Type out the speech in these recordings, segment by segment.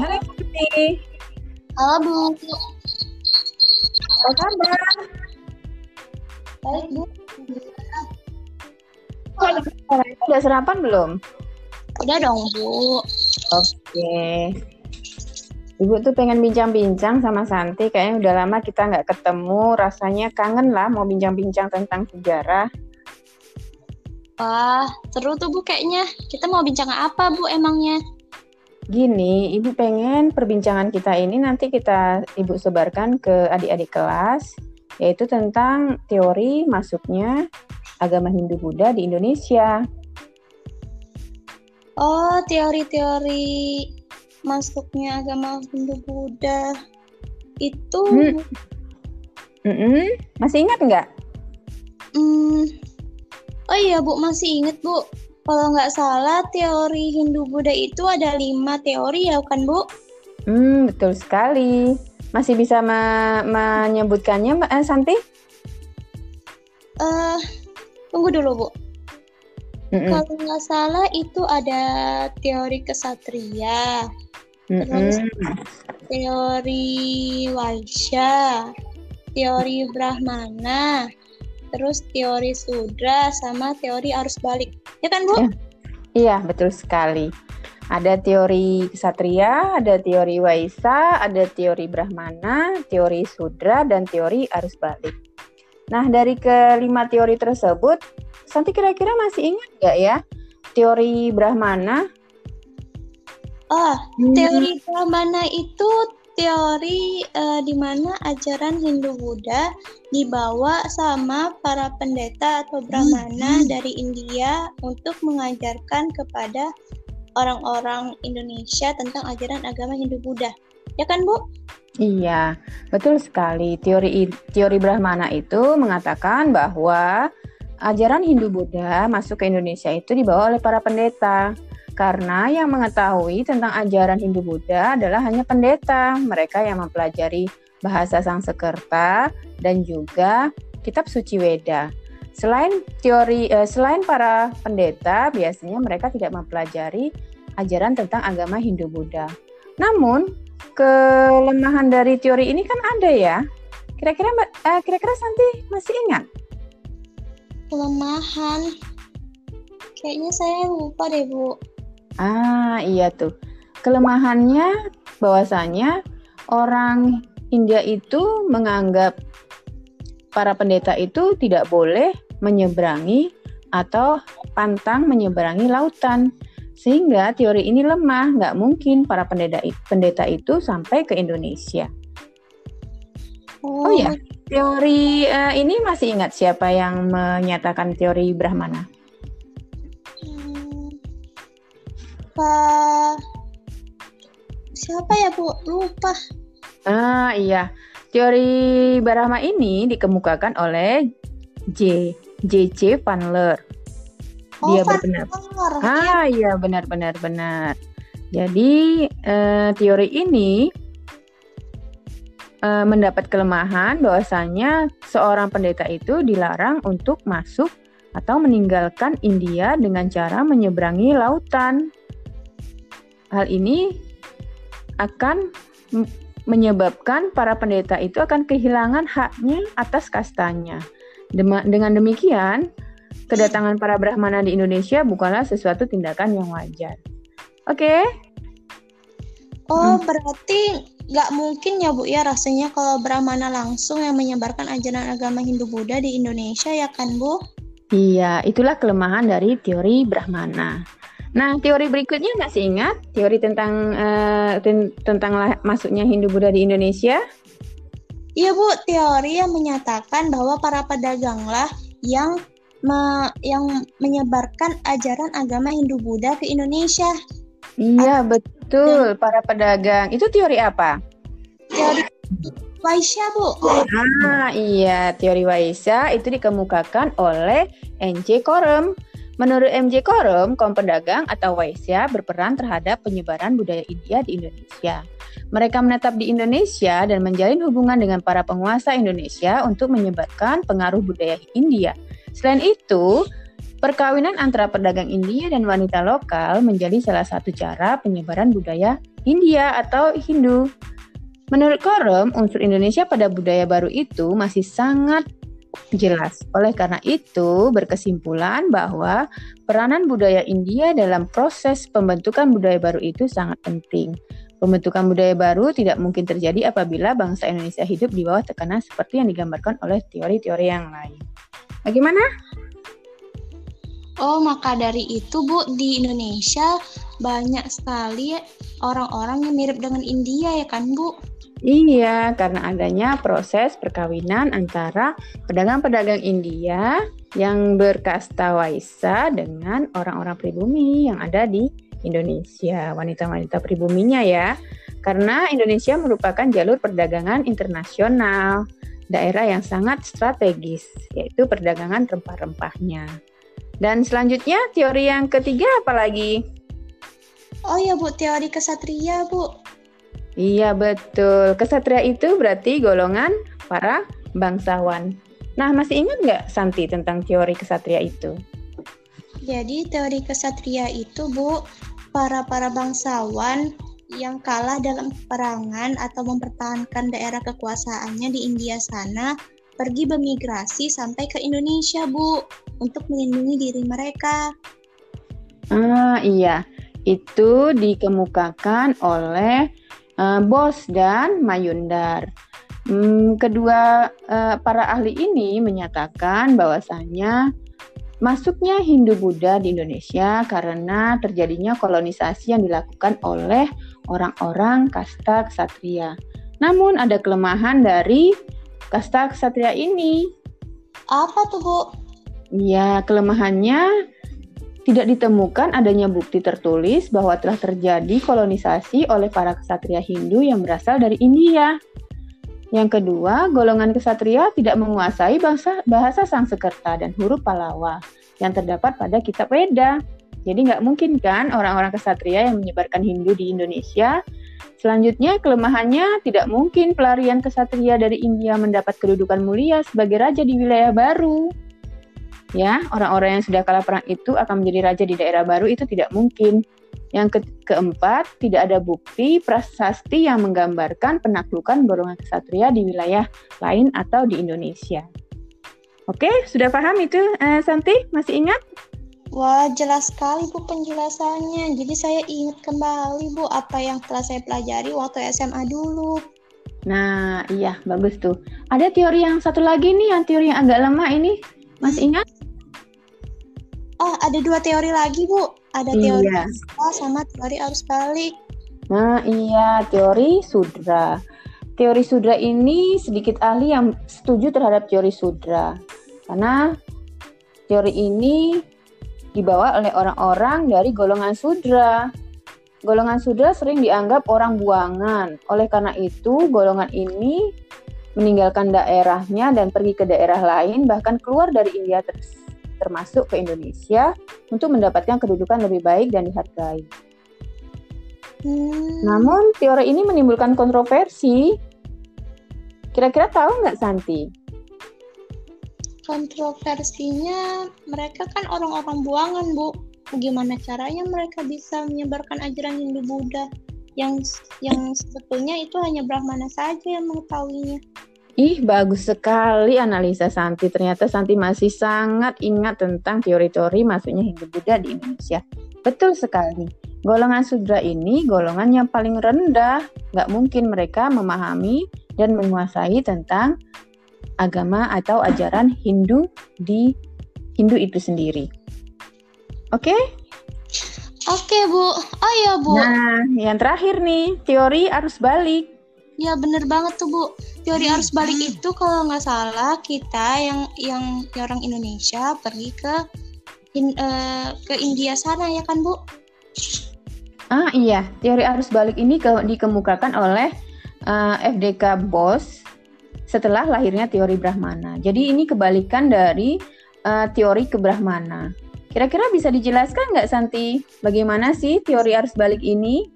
Halo Putri. Halo Bu. Apa kabar? Baik Bu. Udah sarapan belum? Udah dong Bu. Oke. Ibu tuh pengen bincang-bincang sama Santi. Kayaknya udah lama kita nggak ketemu. Rasanya kangen lah mau bincang-bincang tentang sejarah. Wah, seru tuh Bu kayaknya. Kita mau bincang apa Bu emangnya? Gini, Ibu pengen perbincangan kita ini nanti kita Ibu sebarkan ke adik-adik kelas, yaitu tentang teori masuknya agama Hindu-Buddha di Indonesia. Oh, teori-teori masuknya agama Hindu-Buddha itu Hmm. Mm-mm. Masih ingat nggak? hmm, Oh iya Bu, masih inget Bu. Kalau nggak salah teori Hindu-Buddha itu ada lima teori ya kan Bu? Hmm, betul sekali. Masih bisa me- menyebutkannya, Mbak eh, Santi? Eh, tunggu dulu Bu. Mm-mm. Kalau nggak salah itu ada teori kesatria, Mm-mm. teori Waisya, teori Brahmana, terus teori Sudra, sama teori arus balik. Ya kan, Bu? Ya. Iya, betul sekali. Ada teori kesatria, ada teori Waisa, ada teori Brahmana, teori Sudra, dan teori arus balik. Nah, dari kelima teori tersebut, Santi kira-kira masih ingat nggak ya teori Brahmana? Oh, teori Brahmana itu teori eh, di mana ajaran Hindu-Buddha dibawa sama para pendeta atau Brahmana dari India untuk mengajarkan kepada orang-orang Indonesia tentang ajaran agama Hindu-Buddha. Ya kan, Bu? Iya, betul sekali. Teori teori Brahmana itu mengatakan bahwa ajaran Hindu-Buddha masuk ke Indonesia itu dibawa oleh para pendeta. Karena yang mengetahui tentang ajaran Hindu-Buddha adalah hanya pendeta, mereka yang mempelajari bahasa Sangsekerta dan juga kitab suci Weda. Selain teori eh, selain para pendeta, biasanya mereka tidak mempelajari ajaran tentang agama Hindu-Buddha. Namun, kelemahan dari teori ini kan ada ya. Kira-kira eh, kira-kira Santi masih ingat? Kelemahan. Kayaknya saya lupa deh, Bu. Ah, iya tuh. Kelemahannya bahwasanya orang India itu menganggap para pendeta itu tidak boleh menyeberangi atau pantang menyeberangi lautan. Sehingga teori ini lemah, nggak mungkin para pendeta, pendeta itu sampai ke Indonesia. Oh ya, teori eh, ini masih ingat siapa yang menyatakan teori Brahmana? Pak siapa ya Bu? Lupa. Ah iya, teori Brahma ini dikemukakan oleh J. J.C. Van Leer. Oh, Dia berpendapat. Iya. Ah iya benar benar benar. Jadi eh, teori ini eh, mendapat kelemahan bahwasanya seorang pendeta itu dilarang untuk masuk atau meninggalkan India dengan cara menyeberangi lautan. Hal ini akan menyebabkan para pendeta itu akan kehilangan haknya atas kastanya. Dengan demikian, kedatangan para Brahmana di Indonesia bukanlah sesuatu tindakan yang wajar. Oke, Oh, Hmm. berarti nggak mungkin ya Bu ya rasanya kalau Brahmana langsung yang menyebarkan ajaran agama Hindu-Buddha di Indonesia ya kan Bu? iya, itulah kelemahan dari teori Brahmana. Nah, teori berikutnya masih ingat teori tentang eh, ten- tentang lah- masuknya Hindu-Buddha di Indonesia? Iya Bu, teori yang menyatakan bahwa para pedaganglah yang me- yang menyebarkan ajaran agama Hindu-Buddha ke Indonesia. Iya, betul. Para pedagang. Itu teori apa? Teori Waisya Bu. Ah, iya, teori Waisa itu dikemukakan oleh N.J. Korem. Menurut M.J. Korem, kaum pedagang atau Waisya berperan terhadap penyebaran budaya India di Indonesia. Mereka menetap di Indonesia dan menjalin hubungan dengan para penguasa Indonesia untuk menyebarkan pengaruh budaya India. Selain itu, perkawinan antara pedagang India dan wanita lokal menjadi salah satu cara penyebaran budaya India atau Hindu. Menurut Korum, unsur Indonesia pada budaya baru itu masih sangat jelas. Oleh karena itu, berkesimpulan bahwa peranan budaya India dalam proses pembentukan budaya baru itu sangat penting. Pembentukan budaya baru tidak mungkin terjadi apabila bangsa Indonesia hidup di bawah tekanan seperti yang digambarkan oleh teori-teori yang lain. Bagaimana? Oh, maka dari itu, Bu, di Indonesia banyak sekali orang-orang yang mirip dengan India ya kan, Bu? Iya, karena adanya proses perkawinan antara pedagang-pedagang India yang berkasta Waisa dengan orang-orang pribumi yang ada di Indonesia, wanita-wanita pribuminya ya. Karena Indonesia merupakan jalur perdagangan internasional, daerah yang sangat strategis, yaitu perdagangan rempah-rempahnya. Dan selanjutnya teori yang ketiga apa lagi? Oh ya Bu, teori kesatria Bu. Iya betul. Kesatria itu berarti golongan para bangsawan. Nah, masih ingat nggak Santi tentang teori kesatria itu? Jadi teori kesatria itu Bu, para para bangsawan yang kalah dalam perangan atau mempertahankan daerah kekuasaannya di India sana pergi bermigrasi sampai ke Indonesia, Bu, untuk melindungi diri mereka. Ah, iya. Itu dikemukakan oleh uh, Bos dan Mayundar. Hmm, kedua uh, para ahli ini menyatakan bahwasanya masuknya Hindu Buddha di Indonesia karena terjadinya kolonisasi yang dilakukan oleh orang-orang kasta ksatria. Namun ada kelemahan dari kasta ksatria ini. Apa tuh, Bu? Ya, kelemahannya tidak ditemukan adanya bukti tertulis bahwa telah terjadi kolonisasi oleh para kesatria Hindu yang berasal dari India. Yang kedua, golongan kesatria tidak menguasai bahasa, bahasa Sanskerta dan huruf Palawa yang terdapat pada kitab Weda. Jadi nggak mungkin kan orang-orang kesatria yang menyebarkan Hindu di Indonesia. Selanjutnya, kelemahannya tidak mungkin pelarian kesatria dari India mendapat kedudukan mulia sebagai raja di wilayah baru ya orang-orang yang sudah kalah perang itu akan menjadi raja di daerah baru itu tidak mungkin. Yang ke keempat, tidak ada bukti prasasti yang menggambarkan penaklukan golongan kesatria di wilayah lain atau di Indonesia. Oke, sudah paham itu, eh, Santi? Masih ingat? Wah, jelas sekali Bu penjelasannya. Jadi saya ingat kembali Bu apa yang telah saya pelajari waktu SMA dulu. Nah, iya, bagus tuh. Ada teori yang satu lagi nih, yang teori yang agak lemah ini. Masih ingat? Oh, ada dua teori lagi, Bu. Ada teori iya. sama teori arus balik. Nah, iya, teori sudra. Teori sudra ini sedikit ahli yang setuju terhadap teori sudra. Karena teori ini dibawa oleh orang-orang dari golongan sudra. Golongan sudra sering dianggap orang buangan. Oleh karena itu, golongan ini meninggalkan daerahnya dan pergi ke daerah lain, bahkan keluar dari India termasuk ke Indonesia untuk mendapatkan kedudukan lebih baik dan dihargai. Hmm. Namun teori ini menimbulkan kontroversi. Kira-kira tahu nggak Santi? Kontroversinya mereka kan orang-orang buangan bu. Bagaimana caranya mereka bisa menyebarkan ajaran Hindu Buddha yang yang sebetulnya itu hanya Brahmana saja yang mengetahuinya. Ih, bagus sekali analisa Santi. Ternyata Santi masih sangat ingat tentang teori-teori masuknya Hindu Buddha di Indonesia. Betul sekali. Golongan Sudra ini golongan yang paling rendah. Nggak mungkin mereka memahami dan menguasai tentang agama atau ajaran Hindu di Hindu itu sendiri. Oke? Okay? Oke, Bu. Oh ya, Bu. Nah, yang terakhir nih, teori arus balik. Ya, bener banget tuh, Bu teori arus balik itu kalau nggak salah kita yang yang orang Indonesia pergi ke in, uh, ke India sana ya kan Bu? Ah iya, teori arus balik ini ke, dikemukakan oleh uh, eh, FDK Bos setelah lahirnya teori Brahmana. Jadi ini kebalikan dari uh, teori kebrahmana. Kira-kira bisa dijelaskan nggak Santi, bagaimana sih teori arus balik ini?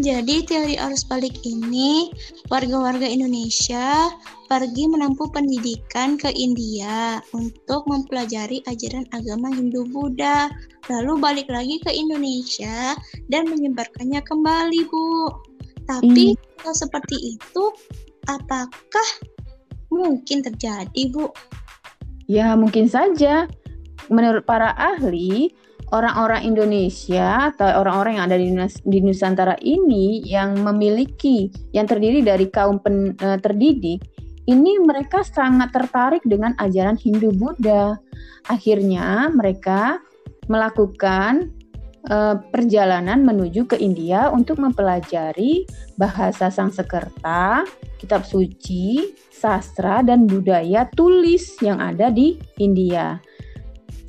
Jadi teori arus balik ini warga-warga Indonesia pergi menempuh pendidikan ke India untuk mempelajari ajaran agama Hindu Buddha, lalu balik lagi ke Indonesia dan menyebarkannya kembali, Bu. Tapi hmm. kalau seperti itu apakah mungkin terjadi, Bu? Ya, mungkin saja. Menurut para ahli, orang-orang Indonesia atau orang-orang yang ada di, di Nusantara ini yang memiliki yang terdiri dari kaum pen, uh, terdidik ini mereka sangat tertarik dengan ajaran Hindu Buddha. Akhirnya mereka melakukan uh, perjalanan menuju ke India untuk mempelajari bahasa Sangsekerta, kitab suci, sastra dan budaya tulis yang ada di India.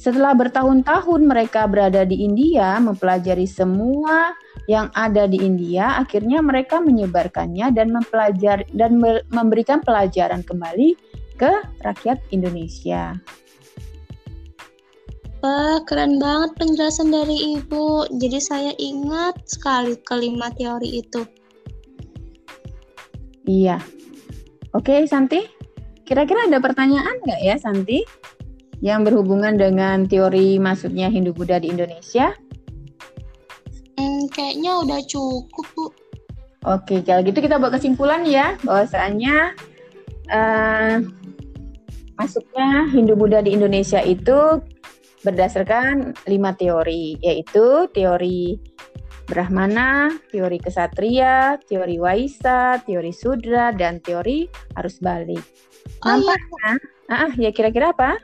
Setelah bertahun-tahun mereka berada di India, mempelajari semua yang ada di India, akhirnya mereka menyebarkannya dan mempelajari dan memberikan pelajaran kembali ke rakyat Indonesia. Wah, keren banget penjelasan dari Ibu. Jadi saya ingat sekali kelima teori itu. Iya. Oke, Santi. Kira-kira ada pertanyaan nggak ya, Santi? yang berhubungan dengan teori masuknya Hindu Buddha di Indonesia? Hmm, kayaknya udah cukup, Bu. Oke, kalau gitu kita buat kesimpulan ya, bahwasanya uh, masuknya Hindu Buddha di Indonesia itu berdasarkan lima teori, yaitu teori Brahmana, teori kesatria, teori Waisa, teori Sudra, dan teori arus balik. Oh, Nampaknya, iya. ah, ya kira-kira apa?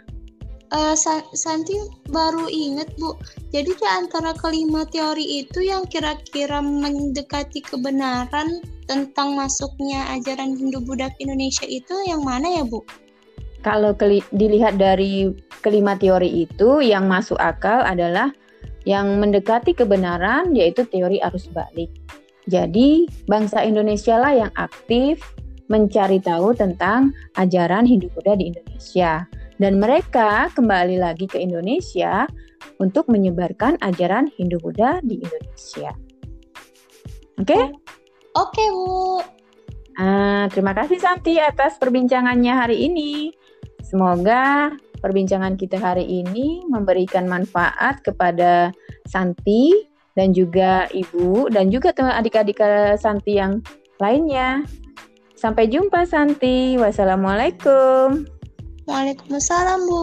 uh, Santi baru inget Bu. Jadi di antara kelima teori itu yang kira-kira mendekati kebenaran tentang masuknya ajaran Hindu Buddha ke Indonesia itu yang mana ya Bu? Kalau dilihat dari kelima teori itu yang masuk akal adalah yang mendekati kebenaran yaitu teori arus balik. Jadi bangsa Indonesia lah yang aktif mencari tahu tentang ajaran Hindu Buddha di Indonesia dan mereka kembali lagi ke Indonesia untuk menyebarkan ajaran Hindu Buddha di Indonesia. Oke? Okay? Oke, okay, Bu. Uh, terima kasih Santi atas perbincangannya hari ini. Semoga perbincangan kita hari ini memberikan manfaat kepada Santi dan juga Ibu dan juga teman adik-adik Santi yang lainnya. Sampai jumpa Santi. Wassalamualaikum. Waalaikumsalam, Bu.